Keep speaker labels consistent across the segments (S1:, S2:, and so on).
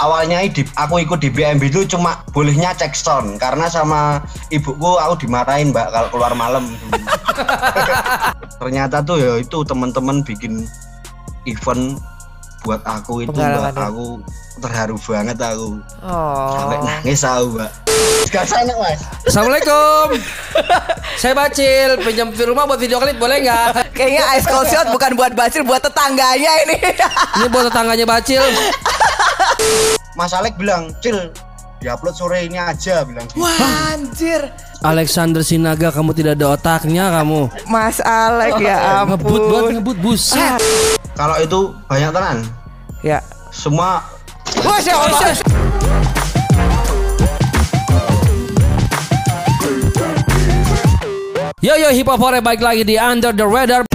S1: awalnya aku ikut di BMB itu cuma bolehnya cek sound karena sama ibuku aku dimarahin mbak kalau keluar malam. Ternyata tuh ya itu teman-teman bikin event buat aku itu mbak
S2: ya?
S1: aku terharu banget aku
S2: Oh.
S1: sampai nangis aku mbak Gak enak mas
S3: Assalamualaikum. Saya Bacil, pinjam di rumah buat video klip boleh nggak?
S2: Kayaknya ice cold shot bukan buat Basir, buat tetangganya ini.
S3: Ini buat tetangganya Bacil.
S1: Mas Alek bilang cil diupload sore ini aja bilang gitu.
S2: Wah, anjir.
S3: Alexander Sinaga, kamu tidak ada otaknya kamu.
S2: Mas Alek ya ampun.
S3: Ngebut banget, ngebut buset.
S1: kalau itu banyak tenan
S2: Ya.
S1: semua
S2: Masya Allah.
S3: Yo yo hip hop hore baik lagi di Under the Radar.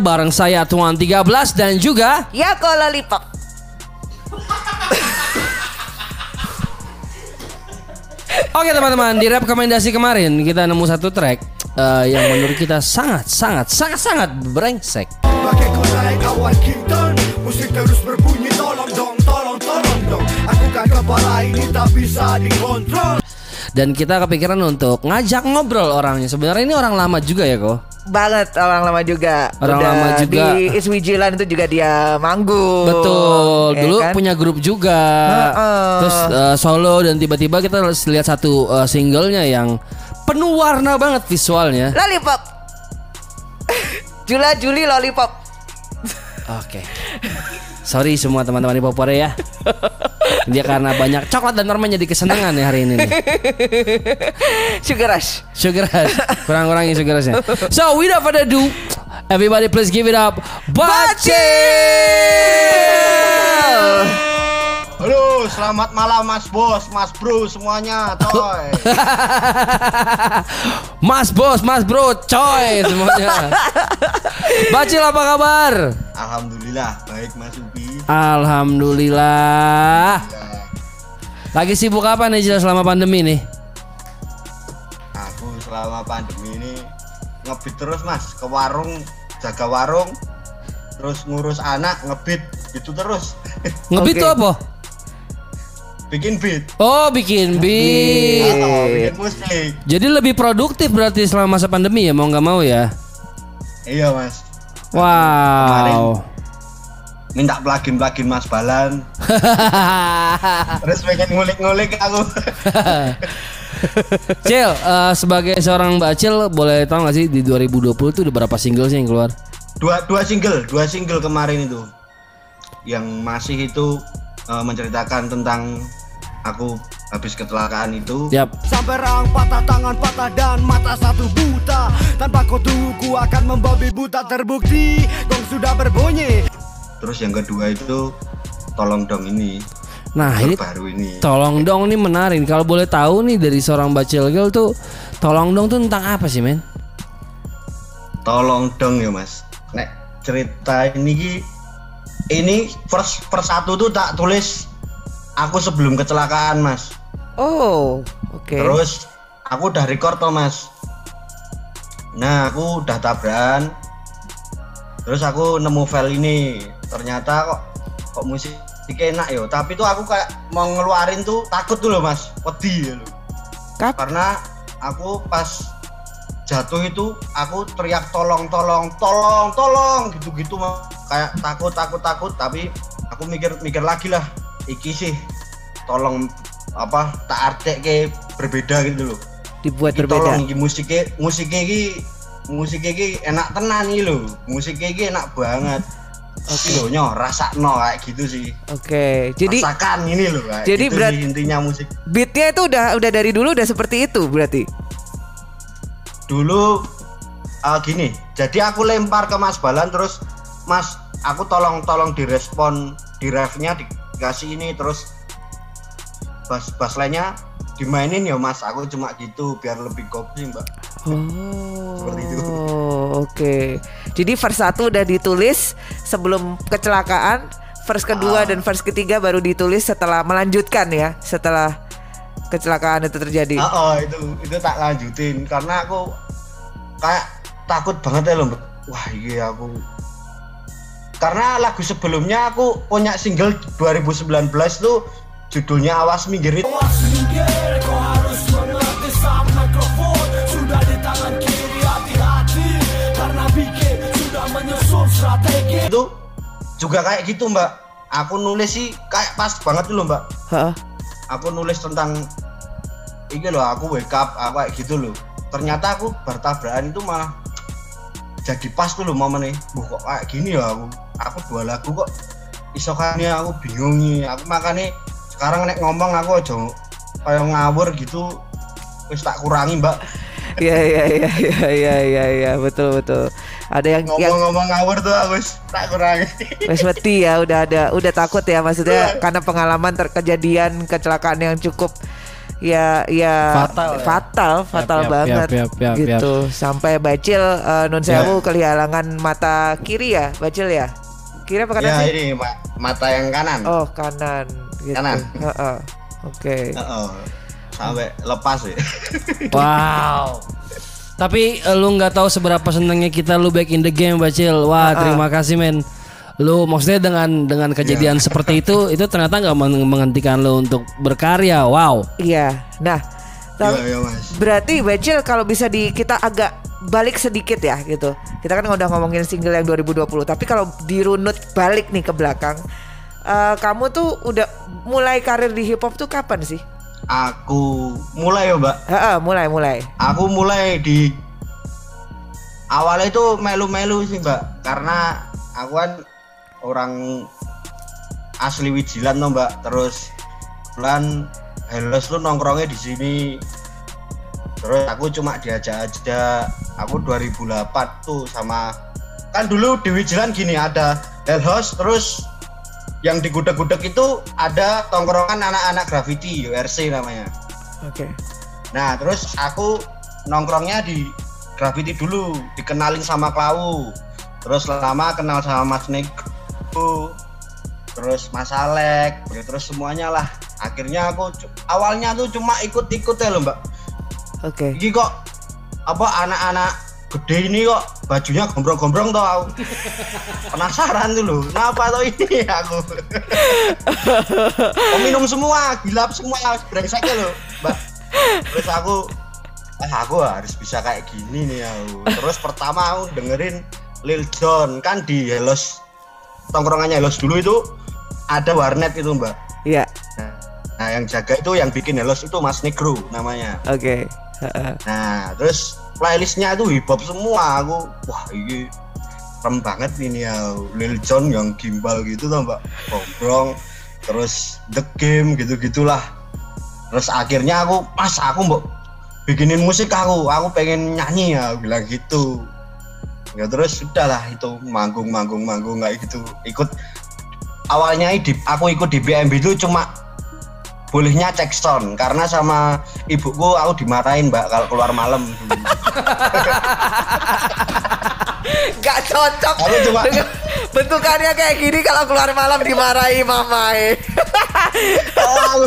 S3: Bareng saya Tuan 13 dan juga
S2: Ya kalau lollipop.
S3: Oke teman-teman di rekomendasi kemarin kita nemu satu track eh, yang menurut kita sangat sangat sangat sangat brengsek.
S4: Aku kan kepala ini tak bisa dikontrol
S3: Dan kita kepikiran untuk ngajak ngobrol orangnya. Sebenarnya ini orang lama juga ya kok.
S2: Banget orang lama juga.
S3: Orang
S2: Udah
S3: lama juga.
S2: Di Iswijilan itu juga dia manggung.
S3: Betul.
S2: ya
S3: Dulu
S2: kan?
S3: punya grup juga.
S2: Heeh.
S3: Terus eh, solo dan tiba-tiba kita lihat satu eh, singlenya yang penuh warna banget visualnya.
S2: Lollipop. Jula Juli lollipop.
S3: Oke. Sorry semua teman-teman di Popore ya. Dia karena banyak coklat dan permen jadi kesenangan ya hari ini nih.
S2: Sugar Rush.
S3: Sugar rush. Kurang-kurangin sugar rushnya. So without further ado, everybody please give it up. Bacil!
S1: halo selamat malam mas bos mas bro semuanya coy
S3: Mas bos, mas bro, coy semuanya. Bacil apa kabar?
S1: alhamdulillah baik mas Ubi
S3: Alhamdulillah. Lagi sibuk apa nih Jil selama pandemi nih?
S1: aku selama pandemi ini ngebit terus mas ke warung jaga warung terus ngurus anak ngebit gitu terus
S3: Ngebit
S2: Oke.
S3: tuh apa?
S1: Bikin beat
S3: Oh, bikin beat.
S1: Oh, bikin musik
S3: Jadi lebih produktif berarti selama masa pandemi ya mau nggak mau ya.
S1: iya mas
S3: Wow.
S1: minta plugin plugin mas Balan terus pengen ngulik-ngulik aku
S3: Cil, eh, sebagai seorang Mbak Cil boleh tahu nggak sih di 2020 tuh udah berapa single sih yang keluar?
S1: dua dua single dua single kemarin itu yang masih itu eh, menceritakan tentang aku habis kecelakaan itu.
S3: Yap.
S4: Sampai rang patah tangan patah dan mata satu buta. Tanpa kau ku akan membabi buta terbukti Gong sudah berbunyi.
S1: Terus yang kedua itu tolong dong ini.
S3: Nah, ini
S1: baru ini.
S3: tolong dong nih menarik. Kalau boleh tahu nih dari seorang Bacil Girl tuh tolong dong tuh tentang apa sih, men?
S1: tolong dong ya mas. Nek cerita ini ki ini first first satu tuh tak tulis aku sebelum kecelakaan mas.
S2: Oh, oke.
S1: terus aku udah record toh mas. Nah aku udah tabrakan. Terus aku nemu file ini. Ternyata kok kok musik enak yo tapi tuh aku kayak mau ngeluarin tuh takut tuh loh mas. Wedi ya loh. Karena aku pas jatuh itu aku teriak tolong tolong tolong tolong gitu gitu kayak takut takut takut. Tapi aku mikir mikir lagi lah iki sih tolong apa tak artek ke berbeda gitu loh
S2: Dibuat
S1: Iki
S2: berbeda.
S1: tolong iki musiknya musiknya iki musiknya iki enak tenan iki lho musiknya iki enak banget Oke lho nyoh rasakno kayak gitu sih
S2: Oke. Jadi
S1: rasakan ini loh kayak
S2: jadi
S1: gitu sih intinya musik
S2: beatnya itu udah udah dari dulu udah seperti itu berarti.
S1: dulu uh, gini jadi aku lempar ke Mas Balan terus Mas aku tolong tolong direspon di refnya dikasih ini terus bass bass lainnya dimainin ya Mas aku cuma gitu biar lebih kopi Mbak
S2: Oh.
S1: Seperti itu.
S2: Oke. Jadi verse 1 udah ditulis sebelum kecelakaan, verse kedua
S1: Ah.
S2: dan verse ketiga baru ditulis setelah melanjutkan ya, setelah kecelakaan itu terjadi.
S1: Ah, oh, itu itu tak lanjutin karena aku kayak takut banget ya loh wah iya aku karena lagu sebelumnya aku punya single 2019 tuh judulnya awas minggir itu
S4: Awas minggir, kau harus mengerti sang mikrofon Sudah di tangan kiri, hati-hati. Karena bikin sudah menyusun strategi.
S1: Itu juga kayak gitu mbak. Aku nulis sih kayak pas banget tuh loh mbak.
S2: Heeh.
S1: aku nulis tentang ini loh aku wake up aku kayak gitu loh ternyata aku bertabrakan itu malah jadi pas tuh loh momennya. Buh, kok kayak gini ya aku aku dua lagu kok. Isokannya aku bingung nih. Aku makanya sekarang nek ngomong aku aja kayak ngawur gitu. Wis tak kurangi mbak.
S2: Iya iya iya iya iya iya iya. Betul betul. Ada yang yang
S1: ngomong-ngomong ngawur tuh aku wis tak kurangi.
S2: Wes wedi ya udah ada udah takut ya maksudnya karena pengalaman terkejadian kecelakaan yang cukup ya ya
S3: Fatal ya.
S2: fatal fatal
S3: Yap, yap,
S2: banget.
S3: yap, yap, yap,
S2: gitu. Sampai bacil eh, nun
S1: Ya.
S2: sewu kehilangan mata kiri ya bacil ya kiri apa kanan
S1: ya
S2: sih
S1: ini ma- mata yang kanan
S2: oh kanan gitu
S1: Kanan.
S2: Heeh. oke
S1: Heeh. sampai lepas ya
S3: Wow. Tapi eh, lu nggak tahu seberapa senangnya kita lu back in the game Bacil. Wah, terima kasih men. Lu maksudnya dengan dengan kejadian seperti itu itu ternyata nggak men- menghentikan lu untuk berkarya. Wow.
S2: iya nah tapi-
S1: Iya, iya, Mas.
S2: Berarti Bacil kalau bisa di kita agak balik sedikit ya gitu. Kita kan udah ngomongin single yang 2020, tapi kalau dirunut balik nih ke belakang, eh, kamu tuh udah mulai karir di hip hop tuh kapan sih?
S1: Aku mulai ya, Mbak.
S2: Heeh, mulai mulai.
S1: Aku mulai di awalnya itu melu-melu sih, Mbak. Karena aku kan orang asli Wijilan tuh, Mbak. Terus bulan Helos tuh nongkrongnya di sini. Terus aku cuma diajak aja. Aku 2008 tuh sama kan dulu di Wijilan gini ada Hellos terus yang di gudeg-gudeg itu ada tongkrongan anak-anak graffiti URC namanya.
S2: Oke.
S1: Nah, terus aku nongkrongnya di graffiti dulu, dikenalin sama Klau. Terus lama kenal sama Mas Negro. Terus Mas Alek, terus semuanya lah. Akhirnya aku awalnya tuh cuma ikut-ikut ya loh, Mbak.
S2: Oke.
S1: Ini kok apa anak-anak gede ini kok bajunya gombrong-gombrong tuh aku. Penasaran loh, kenapa tuh ini aku? oh, minum semua, gilap semua, brengsek ya loh, Mbak. Terus aku ah aku harus bisa kayak gini nih aku. Terus pertama aku dengerin Lil Jon kan di Hellos tongkrongannya Hellos dulu itu ada warnet itu mbak.
S2: Iya.
S1: Nah yang jaga itu yang bikin Hellos itu Mas Negro namanya.
S2: Oke. Heeh.
S1: Nah terus playlistnya itu hip hop semua. Aku wah ini keren banget ini ya. Lil Jon yang gimbal gitu tuh mbak. Gombrong terus The Game gitu gitulah terus akhirnya aku pas aku mbak bikinin musik aku aku pengen nyanyi ya bilang gitu. Ya terus sudahlah itu manggung manggung manggung kayak gitu. Ikut awalnya aku ikut di BMB itu cuma bolehnya cek sound karena sama ibuku aku dimarahin mbak kalau keluar malam
S2: Gak cocok.
S1: Aku cuma-
S2: bentukannya kayak gini kalau keluar malam dimarahi mamai.
S1: Oh, aku,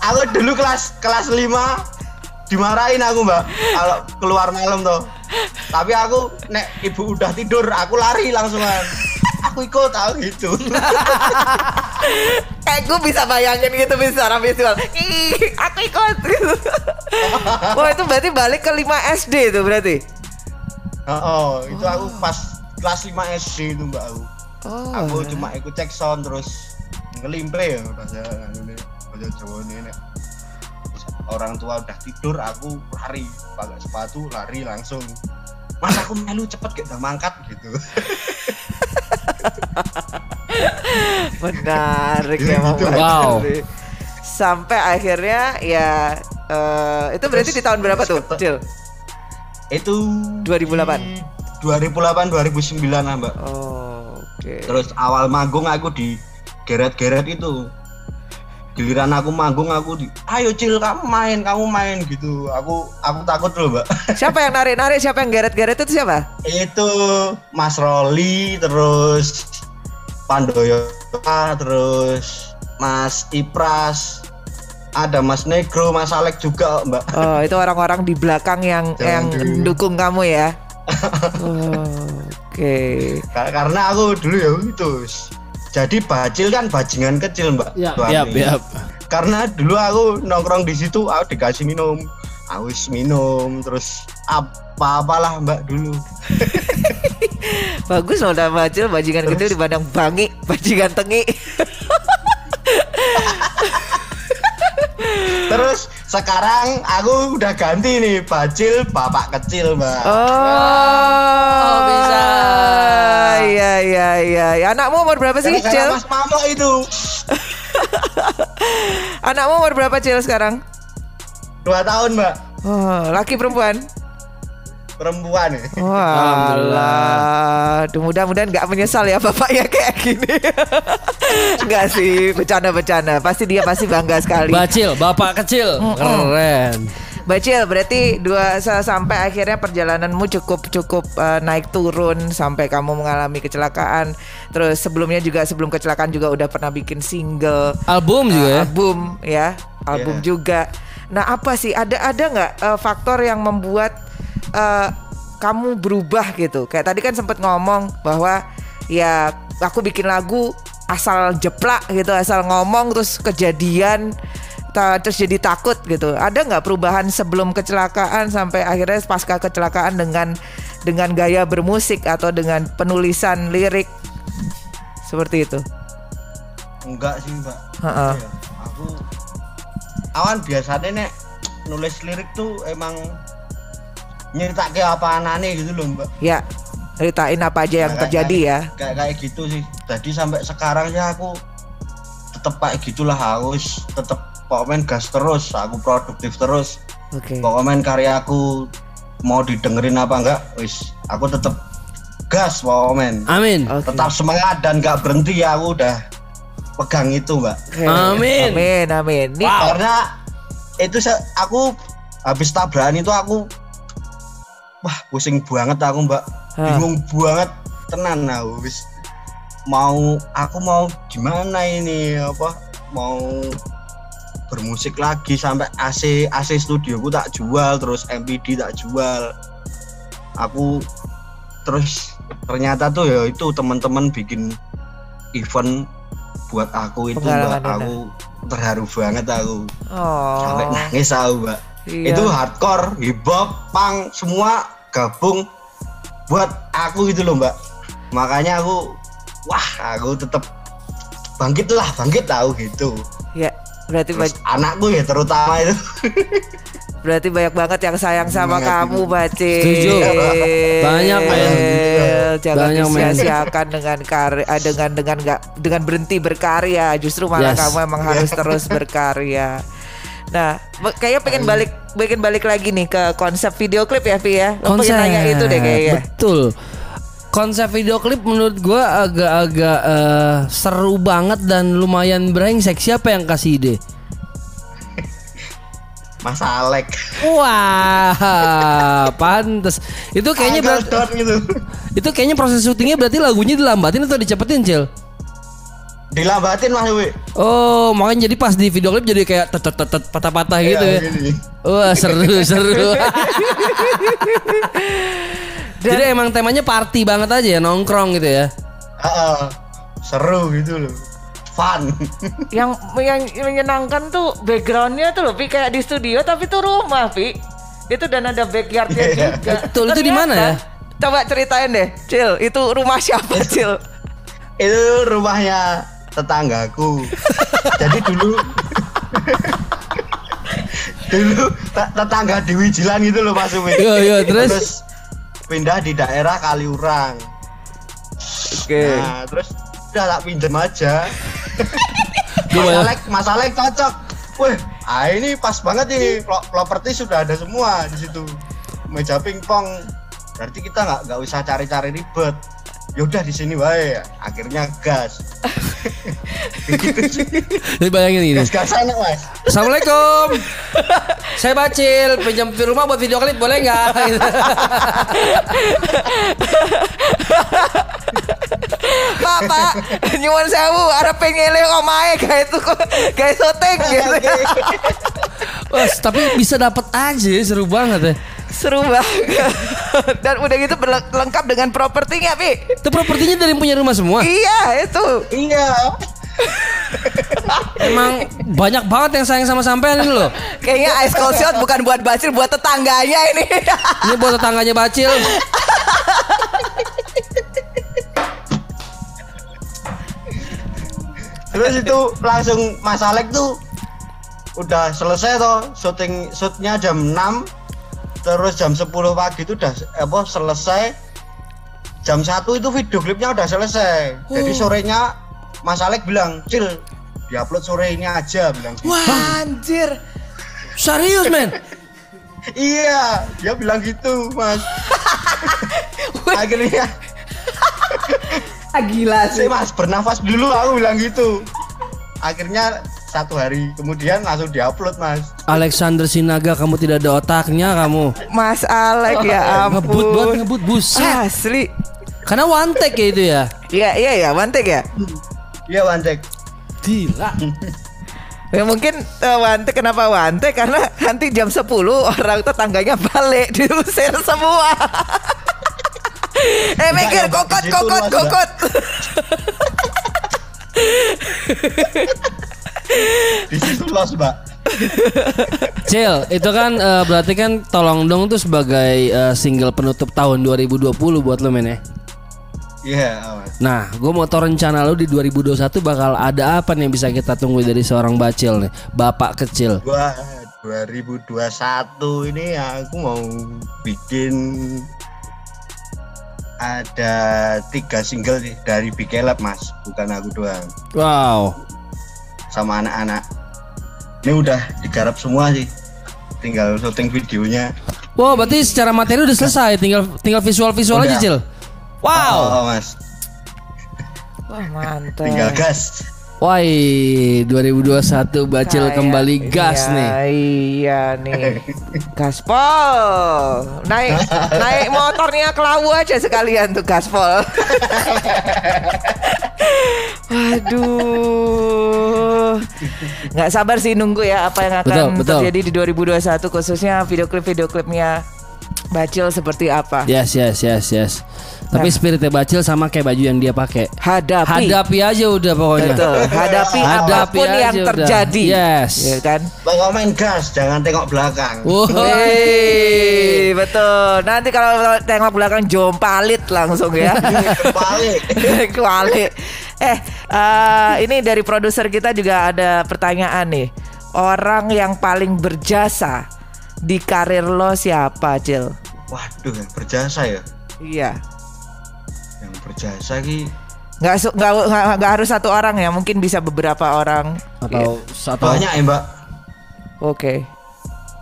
S1: aku dulu kelas kelas 5 dimarahin aku mbak kalau keluar malam tuh tapi aku nek ibu udah tidur aku lari langsungan aku ikut aku gitu
S2: Kayak gue bisa bayangin gitu secara visual. Ih, aku ikut. Wah itu berarti balik ke 5 SD itu berarti.
S1: oh, oh, itu aku pas kelas 5 SD itu mbak aku
S2: Oh.
S1: aku cuma ikut cek sound terus ngelimpe ya bahasa bahasa Jawa ini nek orang tua udah tidur aku lari pakai sepatu lari langsung mas aku melu cepet gak mangkat gitu
S2: Menarik emang
S1: gitu.
S3: Wow.
S2: Cil. Sampai akhirnya ya eh, itu berarti di tahun berapa tuh, Cil?
S1: itu
S2: 2008.
S1: di 2008 2009 lah mbak
S2: Oh, oke.
S1: terus awal manggung aku di geret-geret itu giliran aku manggung aku di ayo cil kamu main kamu main gitu aku aku takut loh mbak
S2: Siapa yang narik-narik, siapa yang geret-geret itu siapa?
S1: itu Mas Roli terus Pandoyo terus Mas Ipras ada Mas Negro Mas Alek juga mbak
S2: Oh, itu orang-orang di belakang yang
S1: Jangan
S2: yang
S1: dulu.
S2: mendukung kamu ya. Oke.
S1: Ka- karena aku dulu ya itu jadi bacil kan bajingan kecil mbak
S3: Ya,
S1: Tuan
S3: yap,
S1: ini.
S3: yap.
S1: karena dulu aku nongkrong di situ aku dikasih minum aku wis minum terus apa apalah mbak dulu
S2: Bagus loh nama Acil bajingan gede dibandang bangi, bajingan tengi.
S1: terus sekarang aku udah ganti nih bacil bapak kecil mbak
S2: Oh. Anakmu umur berapa sih,
S1: Gara-gara
S2: Cil?
S1: mas mamo itu
S2: Anakmu umur berapa, Cil sekarang?
S1: dua tahun mbak
S2: Oh, laki perempuan?
S1: perempuan
S2: Walah, Aduh, mudah-mudahan nggak menyesal ya bapaknya kayak gini. Enggak sih, bercanda-bercanda. Pasti dia pasti bangga sekali.
S3: Bacil, bapak kecil. Keren.
S2: Bacil, berarti dua sa- sampai akhirnya perjalananmu cukup cukup eh, naik turun sampai kamu mengalami kecelakaan. Terus sebelumnya juga sebelum kecelakaan juga udah pernah bikin single,
S3: Album juga
S2: eh,
S3: ya.
S2: album ya, album
S1: Iya.
S2: juga. Nah apa sih ada ada nggak eh, faktor yang membuat eh, kamu berubah gitu? Kayak tadi kan sempat ngomong bahwa ya aku bikin lagu asal jeplak gitu, asal ngomong terus kejadian terus jadi takut gitu. Ada nggak perubahan sebelum kecelakaan sampai akhirnya pasca kecelakaan dengan dengan gaya bermusik atau dengan penulisan lirik seperti itu?
S1: enggak sih mbak
S2: Heeh.
S1: Iya, aku awan biasanya nek nulis lirik tuh emang nyeritak ke apa anane gitu loh mbak
S2: Ya, ceritain apa aja yang
S1: Nah, kayak-
S2: terjadi ya.
S1: kayak kayak gitu sih jadi sampai sekarang ya aku tetep kayak gitulah harus tetep pokoknya gas terus aku produktif terus
S2: Oke.
S1: pokoknya karya aku mau didengerin apa enggak wis aku tetep gas pokoknya
S3: Amin.
S2: Oke.
S1: tetap semangat dan nggak berhenti ya aku udah pegang itu mbak.
S3: Amin.
S2: Amin, amin. Nih,
S1: karena itu aku habis tabrakan itu aku wah pusing banget aku mbak
S2: Hah.
S1: bingung banget tenan aku wis mau aku mau gimana ini apa mau bermusik lagi sampai AC AC studioku tak jual terus MPD tak jual. Aku terus ternyata tuh ya itu teman-teman bikin event buat aku itu mbak. Aku terharu banget aku. Sampai
S2: oh.
S1: nangis aku mbak.
S2: Iya.
S1: itu hardcore hip hop punk semua gabung buat aku gitu loh mbak. Makanya aku wah aku tetap bangkit lah bangkit tahu gitu
S2: berarti
S1: Terus
S2: ba-
S1: anakku ya terutama itu
S2: berarti banyak banget yang sayang sama
S1: Banyak
S2: kamu. Baci.
S3: Setuju. Banyak, men.
S2: Jangan
S3: Banyak, men.
S2: disia-siakan dengan karya eh, dengan dengan nggak dengan berhenti berkarya. Justru malah
S3: Yes.
S2: kamu emang harus terus berkarya. Nah, kayaknya pengen balik pengen balik lagi nih ke konsep video klip ya, Pi ya. Lo pengen nanya itu deh kayaknya.
S3: Betul. Konsep video klip menurut gua agak-agak eh, seru banget dan lumayan brengsek. Siapa yang kasih ide?
S1: Mas Alek
S3: Wah, pantes. Itu kayaknya berarti,
S1: gitu
S3: itu kayaknya proses syutingnya berarti lagunya dilambatin atau dicepetin, Cil?
S1: dilambatin mas Wi
S3: Oh, makanya jadi pas di video klip jadi kayak tet tet tet tet, patah-patah gitu ya.
S1: Iya.
S3: Wah, seru seru. Jadi emang temanya party banget aja ya, nongkrong gitu ya.
S1: Heeh. seru gitu loh fun
S2: yang yang menyenangkan tuh backgroundnya tuh loh Pi kayak di studio tapi tuh rumah Pi itu dan ada backyardnya
S1: Iya.
S2: juga
S3: Betul, itu di mana ya?
S2: coba ceritain deh Cil itu rumah siapa Cil
S1: itu rumahnya tetanggaku jadi dulu dulu te- tetangga di Wijilan gitu loh Mas Umi
S3: Iya, iya, terus?
S1: Pindah di daerah Kaliurang.
S2: Oke.
S1: Nah terus udah tak pinjam aja. Mas
S3: bayang-
S1: Alek Mas Alek cocok. Wih, ah ini pas banget ini. Pro- properti sudah ada semua di situ. Meja pingpong. Berarti kita nggak nggak usah cari-cari ribet yaudah di sini wae akhirnya gas
S3: Jadi bayangin gini.
S1: gas gasan mas
S3: Assalamualaikum. Saya Bacil, pinjam di rumah buat video klip boleh nggak? Gitu.
S2: Pak Pak nyuwun sewu ada pengele omae kayak itu kayak syuting gitu
S3: Wah, tapi bisa dapat aja, seru banget ya.
S2: Seru banget. Dan udah gitu lengkap dengan propertinya, Pi.
S3: Itu propertinya dari punya rumah semua.
S2: Iya, itu.
S1: Iya.
S3: Emang banyak banget yang sayang sama sampean ini loh.
S2: Kayaknya ice cold shot bukan buat Bacil, buat tetangganya ini.
S3: Ini buat tetangganya Bacil.
S1: Terus itu langsung Mas Alek tuh udah selesai toh syuting shootnya jam 6 terus jam 10 pagi itu udah apa selesai. Jam 1 itu video klipnya udah selesai. Jadi sorenya Mas Alek bilang cil diupload sore ini aja bilang gitu.
S2: Wah, anjir.
S3: Serius men?
S1: iya dia bilang gitu mas. Akhirnya
S2: Ah, gila
S1: sih. Mas bernafas dulu aku bilang gitu. Akhirnya satu hari kemudian langsung diupload mas
S3: Alexander Sinaga kamu tidak ada otaknya kamu.
S2: Mas Alek ya
S3: Ngebut banget
S2: ampun.
S3: ngebut buset.
S2: Asli.
S3: Karena one take ya itu ya.
S2: Iya, iya ya, mantek ya.
S1: iya Wancek
S3: Gila.
S2: Ya mungkin uh, Wante kenapa Wante karena nanti jam 10 orang tetangganya balik diusir semua. eh mikir kokot kokot kokot.
S1: Di situ los mbak.
S3: Cil, itu kan eh, berarti kan Tolong Dong tuh sebagai eh, single penutup tahun 2020 buat lo men ya.
S1: iya mas
S3: Nah, gue mau tau rencana lo di 2021 bakal ada apa nih yang bisa kita tunggu dari seorang bacil nih, bapak kecil.
S1: gua 2021 ini aku mau bikin ada tiga single nih dari Big Lab mas. Bukan aku doang.
S3: Wow,
S1: sama anak-anak ini udah digarap semua sih tinggal syuting videonya
S3: wow berarti secara materi udah selesai, tinggal tinggal visual visual aja. Cil. Wow,
S1: oh, mas
S2: Wah mantap.
S1: tinggal gas
S3: wah 2021 bacil
S2: Kayak-
S3: kembali gas
S2: iya,
S3: nih.
S2: Iya nih. Gaspol. Naik naik motornya ke Lawu aja sekalian tuh gaspol. Waduh. nggak sabar sih nunggu ya apa yang akan
S3: Betul, betul.
S2: terjadi di 2021 khususnya video klip video klipnya Bacil seperti apa.
S3: Yes, yes, yes, yes. Tapi
S2: Nah.
S3: spiritnya bacil sama kayak baju yang dia pakai.
S2: Hadapi.
S3: Hadapi aja udah pokoknya.
S2: Betul. Hadapi,
S3: Hadapi
S2: apa
S3: pun
S2: yang
S3: udah.
S2: terjadi.
S3: Yes.
S2: Ya kan?
S1: Pokoknya main gas jangan tengok belakang
S3: Woi.
S2: betul. Nanti kalau tengok belakang jompalit langsung ya. Kuali. Eh, eh, ini dari produser kita juga ada pertanyaan nih. Orang yang paling berjasa di karir lo siapa, Cil?
S1: waduh berjasa ya
S2: Iya.
S1: Berjasa ki
S2: Nggak, su- nggak, nggak, nggak harus satu orang ya, mungkin bisa beberapa orang.
S3: Atau satu
S1: banyak ya mbak
S2: Oke.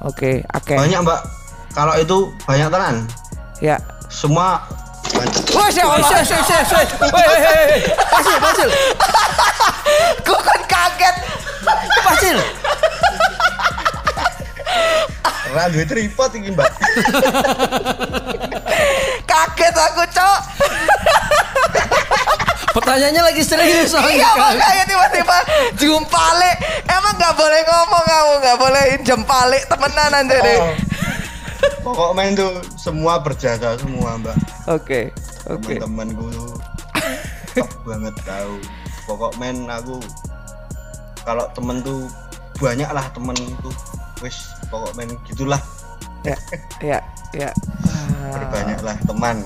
S2: Oke, oke.
S1: banyak mbak kalau itu banyak tenan
S2: Ya.
S1: semua
S2: Wah, ya Allah.
S3: Shay, shay, shay. Woi, woi, woi. Bacil, bacil.
S2: Gue kan kaget.
S3: Bacil.
S1: Rangga tripod ini mbak
S2: Kaget aku, Cok.
S3: Pertanyaannya lagi serius soalnya.
S2: Iya
S3: kan.
S2: makanya tiba-tiba jumpale Emang nggak boleh ngomong kamu nggak boleh jempale temenan aja deh.
S1: Oh. Pokok main tuh semua berjasa semua mbak.
S2: Oke oke.
S1: Teman-temanku tuh top banget tahu. Pokok main aku Kalau temen tuh banyak lah temen tuh. Wis pokok main gitulah.
S2: Ya ya ya. Ah,
S1: Berbanyaklah teman.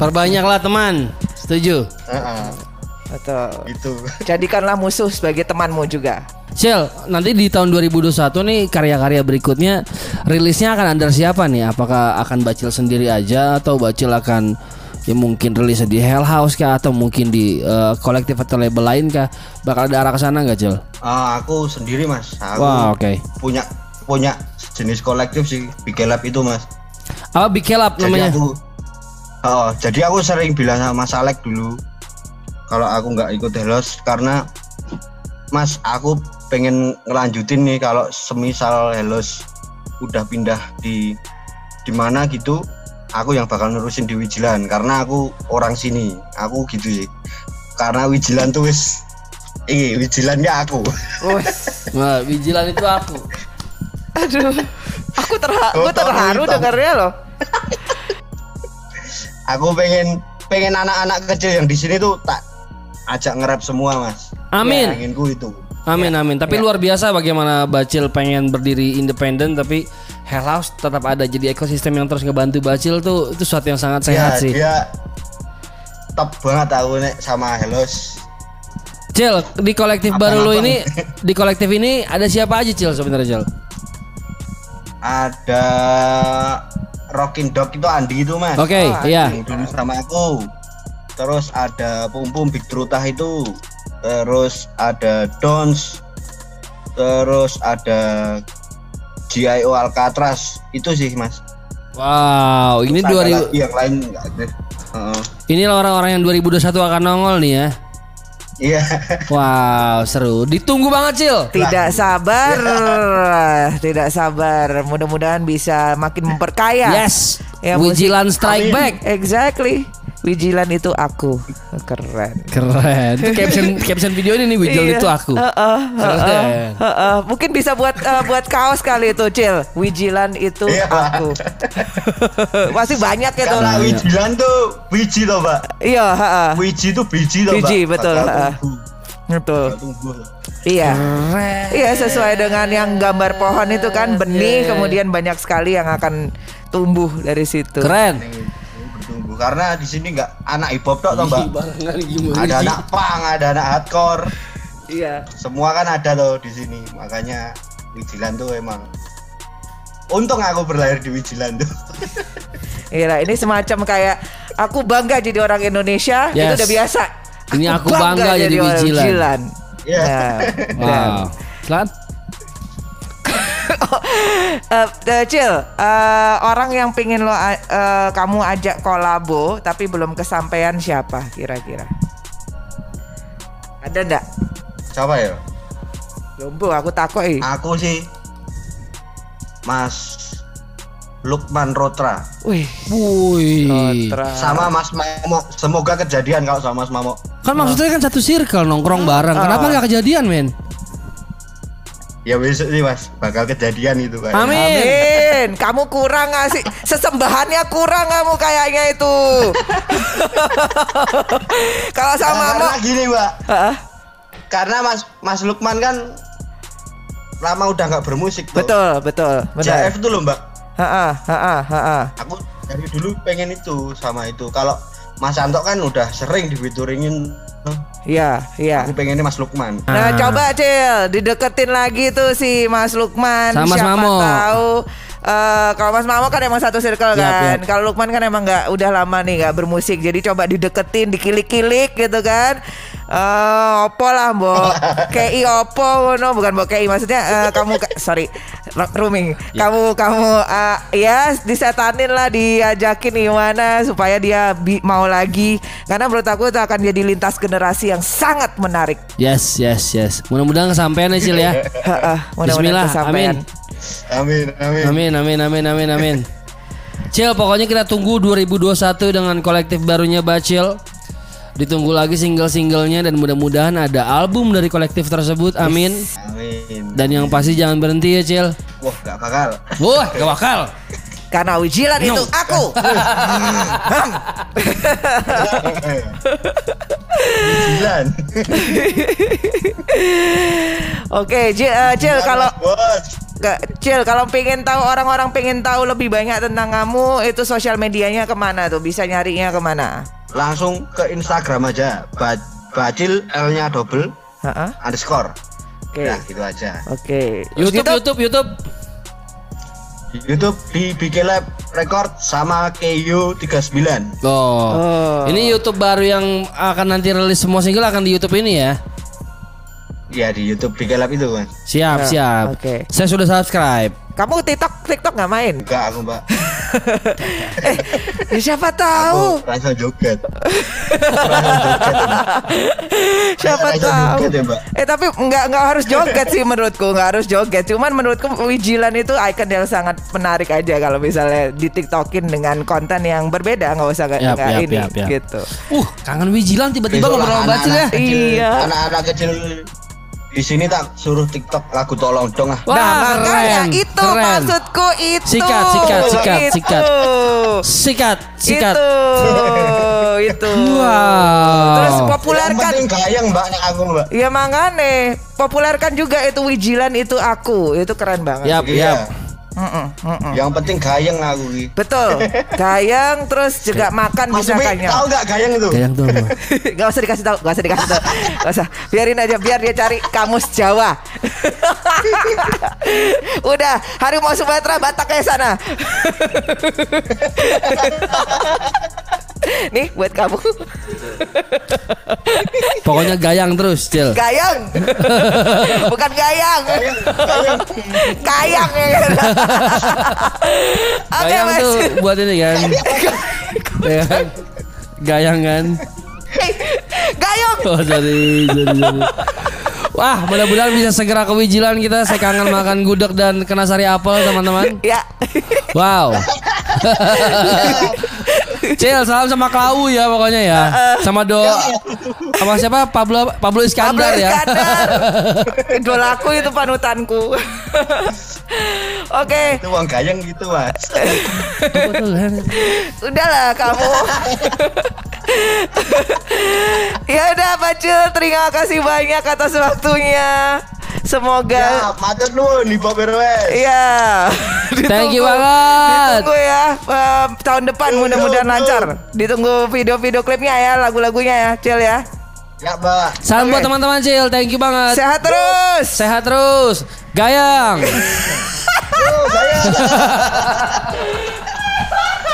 S3: Perbanyaklah teman. Setuju.
S1: Heeh,
S2: betul
S1: Itu
S2: jadikanlah musuh sebagai temanmu juga
S3: Cil, nanti di tahun 2021 nih karya-karya berikutnya rilisnya akan under siapa nih? Apakah akan Bacil sendiri aja atau Bacil akan ya mungkin rilisnya di Hell House kah atau mungkin di eh, kolektif atau label lain kah? Bakal ada arah ke sana nggak Cil?
S1: Ah, Aku sendiri mas Aku
S3: Wah, oke.
S1: punya punya jenis kolektif sih Big Lab itu mas
S3: Apa Big Kelap
S1: jadi
S3: namanya?
S1: aku oh jadi aku sering bilang sama Mas Alek dulu kalau aku nggak ikut Helos karena Mas aku pengen ngelanjutin nih kalau semisal Helos udah pindah di di mana gitu aku yang bakal nerusin di Wijilan karena aku orang sini aku gitu sih karena Wijilan tuh wis Iya, Wijilannya aku.
S2: Wes,
S3: Nah, vigilan itu aku.
S2: aduh, aku terharu,
S1: Oh,
S2: aku terharu dengarnya loh.
S1: Aku pengen pengen anak-anak kecil yang di sini tuh tak ajak nge-rap semua, Mas.
S3: Amin.
S1: Pengenku itu.
S3: Amin amin. Tapi luar biasa bagaimana Bacil pengen berdiri independen tapi Hell House tetap ada jadi ekosistem yang terus ngebantu Bacil tuh itu sesuatu yang sangat sehat
S1: ya,
S3: sih.
S1: dia top banget aku nek sama Helos.
S3: Cil, di kolektif
S1: Apa-apa.
S3: baru lu ini di kolektif ini ada siapa aja Cil sebenarnya Cil?
S1: Ada Rockin Dog itu Andi itu, Mas.
S3: Oke,
S2: Ah,
S3: iya.
S1: yang dulu sama aku. Terus ada Pum Pum Big Trutah itu. Terus ada Dons. Terus ada GIO Alcatraz. Itu sih, Mas.
S3: Wow, ini 2000
S1: lagi yang lain nggak ada. Heeh.
S3: ini orang-orang yang 2021 akan nongol nih ya.
S1: Iya.
S3: Wow, seru. Ditunggu banget Cil.
S2: Tidak sabar, tidak sabar. Mudah-mudahan bisa makin memperkaya.
S3: Yes.
S2: Ya.
S3: Wijilan Strike. Back.
S2: Exactly. Wijilan itu aku. Keren.
S3: Keren. Itu caption caption video ini nih Wijilan
S2: Iya.
S3: itu aku.
S2: Heeh,
S3: Keren.
S2: heeh, heeh. Mungkin bisa buat eh, buat kaos kali itu, Cil. Wijilan itu
S1: Iya.
S2: aku. Masih banyak ya tuh.
S1: Karena Wijilan tuh biji loh, Mbak.
S2: Iya, heeh.
S1: Biji tuh biji loh, Mbak.
S2: Biji, betul, heeh. Betul. Iya.
S3: Keren.
S2: Iya sesuai dengan yang gambar pohon itu kan benih kemudian banyak sekali yang akan tumbuh dari situ.
S3: Keren.
S1: Bertumbuh karena di sini nggak anak hip hop tok toh, Mbak.
S3: Gimana
S1: Ada anak punk, ada anak hardcore.
S2: Iya.
S1: Semua kan ada tuh di sini. Makanya Wijilan tuh emang Untung aku berlahir di Wijilan tuh.
S2: Iya, ini semacam kayak aku bangga jadi orang Indonesia itu
S3: Yes.
S2: udah biasa.
S3: Ini aku bangga jadi
S2: orang
S3: Wijilan.
S1: Iya.
S2: Nah, dan-
S3: Wow. Selamat.
S2: Eh, eh, Cil, eh, orang yang pingin lo a- eh, kamu ajak kolabo tapi belum kesampaian siapa kira-kira? Ada ndak?
S1: Siapa ya?
S2: Lombo, aku takut eh.
S1: Aku sih Mas Lukman Rotra
S2: Wih,
S3: Wih.
S2: Rotra.
S1: sama Mas Mamo. Semoga kejadian kalau sama Mas Mamo.
S3: Kan maksudnya kan satu circle nongkrong bareng.
S2: Ah.
S3: Kenapa nggak kejadian, men?
S1: Ya besok sih Mas, bakal kejadian itu kan.
S3: Amin.
S2: Amin. Kamu kurang ngasih sesembahannya kurang kamu kayaknya itu. Kalau sama Mamo,
S1: Karena gini, Mbak.
S2: Heeh,
S1: Karena Mas Mas Lukman kan lama udah nggak bermusik tuh.
S2: betul, betul, benar.
S1: JF tuh loh, Mbak.
S2: Heeh, heeh, heeh.
S1: Aku dari dulu pengen itu sama itu. Kalau Mas Anto kan udah sering dibituringin.
S2: Iya, iya.
S1: Aku pengennya Mas Lukman.
S2: Nah,
S3: Ah.
S2: coba Cil, dideketin lagi tuh si Mas Lukman.
S3: Sama
S2: Siapa
S3: Mamo.
S2: tahu eh, kalau Mas Mamo kan emang satu circle kan. Kalau Lukman kan emang nggak udah lama nih nggak bermusik. Jadi coba dideketin, dikilik-kilik gitu kan. Eh, opo lah, Mbok. KI opo ngono, bukan Mbok KI maksudnya eh, kamu ka- sorry, ro- rooming.
S3: Ya.
S2: Kamu kamu eh, ya disetanin lah diajakin gimana supaya dia bi- mau lagi. Karena menurut aku itu akan jadi lintas generasi yang sangat menarik.
S3: Yes, yes, yes. Mudah-mudahan kesampaian ya, Cil ya.
S2: Heeh, mudah-mudahan
S3: Bismillah,
S2: kesampaian.
S1: Amin, amin.
S3: Amin, amin, amin, amin, amin. Cil, pokoknya kita tunggu 2021 dengan kolektif barunya Bacil. Ditunggu lagi single-singlenya dan mudah-mudahan ada album dari kolektif tersebut. Amin.
S1: Amin.
S3: Dan yang pasti jangan berhenti ya, Cil.
S1: Wah, gak bakal.
S3: Wah, gak bakal.
S2: Karena Wijilan itu aku.
S1: Wijilan.
S2: Oke, Cil, eh, Cil kalau
S1: Bos.
S2: Gak, Cil, kalau pengen tahu orang-orang pengen tahu lebih banyak tentang kamu, itu sosial medianya ke mana tuh? Bisa nyarinya ke mana?
S1: langsung ke Instagram aja. Ba Bacil L-nya double
S2: Heeh.
S1: underscore.
S2: Oke.
S1: Nah, gitu aja.
S2: Oke. Terus
S3: YouTube, YouTube, YouTube.
S1: Di YouTube di BK Lab Record sama KU 39.
S3: Oh.
S2: Oh.
S3: Ini YouTube baru yang akan nanti rilis semua single akan di YouTube ini ya.
S1: Ya di YouTube BK Lab itu, Mas.
S3: Siap,
S2: Ya,
S3: siap.
S2: oke.
S3: Saya sudah subscribe.
S2: Kamu TikTok TikTok nggak main?
S1: Enggak aku, Mbak.
S2: eh, ya siapa tahu?
S1: Aku rasa joget.
S2: Siapa
S1: Rasa
S2: tahu?
S1: joget ya, Mbak.
S2: Eh tapi nggak nggak harus joget sih menurutku nggak harus joget. Cuman menurutku Wijilan itu icon yang sangat menarik aja kalau misalnya di TikTokin dengan konten yang berbeda nggak usah nggak
S3: Yap,
S2: ini
S3: yap, yap.
S2: gitu.
S3: Uh, kangen Wijilan tiba-tiba
S1: Besok
S3: ngobrol
S1: lah
S3: sama Bacil ya.
S2: Iya.
S1: Anak-anak kecil Di sini tak suruh TikTok lagu tolong dong ah.
S3: Wah,
S2: nah makanya
S3: keren,
S2: itu
S3: keren.
S2: maksudku itu.
S3: Sikat, sikat, sikat,
S2: Itu.
S3: sikat. Sikat, sikat.
S2: Itu, itu.
S3: Wow.
S2: Terus
S1: Yang
S2: populerkan.
S1: penting gayeng mbak aku mbak.
S2: Ya mangane, populerkan juga itu Wijilan itu aku, itu keren banget.
S3: Yap,
S1: Iya.
S3: yap.
S2: Mm-mm, mm-mm.
S1: Yang penting gayeng aku ki.
S2: Betul. Gayang terus juga makan
S1: Mas
S2: bisa kanyang.
S1: tahu nggak gayeng itu?
S3: Gayang tuh
S2: gak usah dikasih tahu, gak usah dikasih tahu, gak usah. Biarin aja, biar dia cari kamus Jawa. Udah, harimau Sumatera Batak kayak sana. Nih buat kamu.
S3: Pokoknya gayang terus, Cil.
S2: Gayang. Bukan gayang. Gayang ya. kan? Oke,
S3: Gayang tuh buat ini kan. Ya kan? Gayang kan.
S2: Gayung.
S3: Oh, sorry, sorry, sorry. Wah, mudah-mudahan bisa segera ke Wijilan kita. Saya kangen makan gudeg dan kena sari apel, teman-teman.
S2: Ya.
S3: Wow. Cil, salam sama Klau ya pokoknya ya. Sama Do sama siapa? Pablo Pablo Iskandar
S2: Pablo
S3: ya.
S2: Iskandar. Idolaku itu panutanku. Oke,
S1: Itu uang gayeng gitu mas.
S2: udahlah kamu. ya udah Pacul, terima kasih banyak atas waktunya. Semoga
S1: Ya, matur nuwun di Bob
S2: Iya.
S3: Thank you
S2: Ditunggu-
S3: banget.
S2: Ditunggu ya eh, tahun depan mudah-mudahan lancar. Ditunggu video-video klipnya ya, lagu-lagunya ya, Cil ya.
S1: Ya mbak.
S3: Salam buat teman-teman Cil, thank you banget.
S2: Sehat terus.
S3: Sehat terus. Gayang.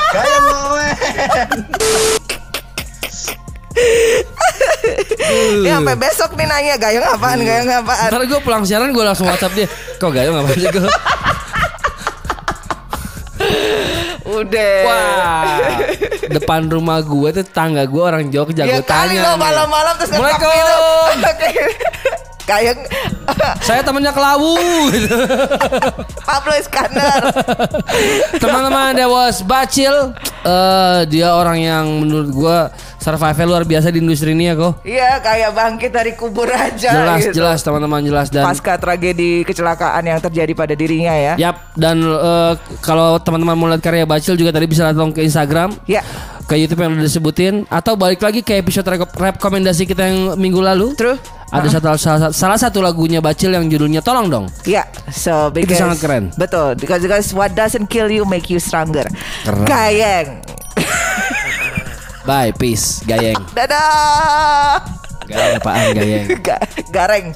S1: Gayeng men.
S2: Ya sampai besok nih nanya gayung apaan, gayung apaan.
S3: Ntar gue pulang siaran gue langsung WhatsApp dia. Kok gayang apa sih gue?
S2: Udah.
S3: Wah. Depan rumah gue tuh tangga gue orang Jogja.
S2: Ya
S3: gue
S2: kali
S3: tanya.
S2: lo malam-malam terus
S3: Assalamualaikum.
S2: Gayung
S3: Saya temennya Kelawu.
S2: Pablo Iskandar.
S3: Teman-teman that was Bacil. Eh dia orang yang menurut gue survival luar biasa di industri ini ya kok.
S2: Iya kayak bangkit dari kubur aja
S3: Jelas
S2: gitu.
S3: jelas teman-teman jelas dan
S2: Pasca tragedi kecelakaan yang terjadi pada dirinya ya.
S3: Yap, dan eh, kalau teman-teman mau lihat karya Bacil juga tadi bisa langsung ke Instagram,
S2: Ya.
S3: ke YouTube yang udah disebutin, atau balik lagi ke episode reko- rekomendasi kita yang minggu lalu.
S2: Terus?
S3: Ada satu salah, salah satu lagunya Bacil yang judulnya Tolong Dong.
S2: Ya, so because
S3: sangat keren.
S2: Betul, because, because what doesn't kill you make you stronger.
S3: Keren.
S2: Gayeng.
S3: Bye, peace, gayeng.
S2: Dadah.
S3: Gareng apaan gayeng?
S2: Gareng.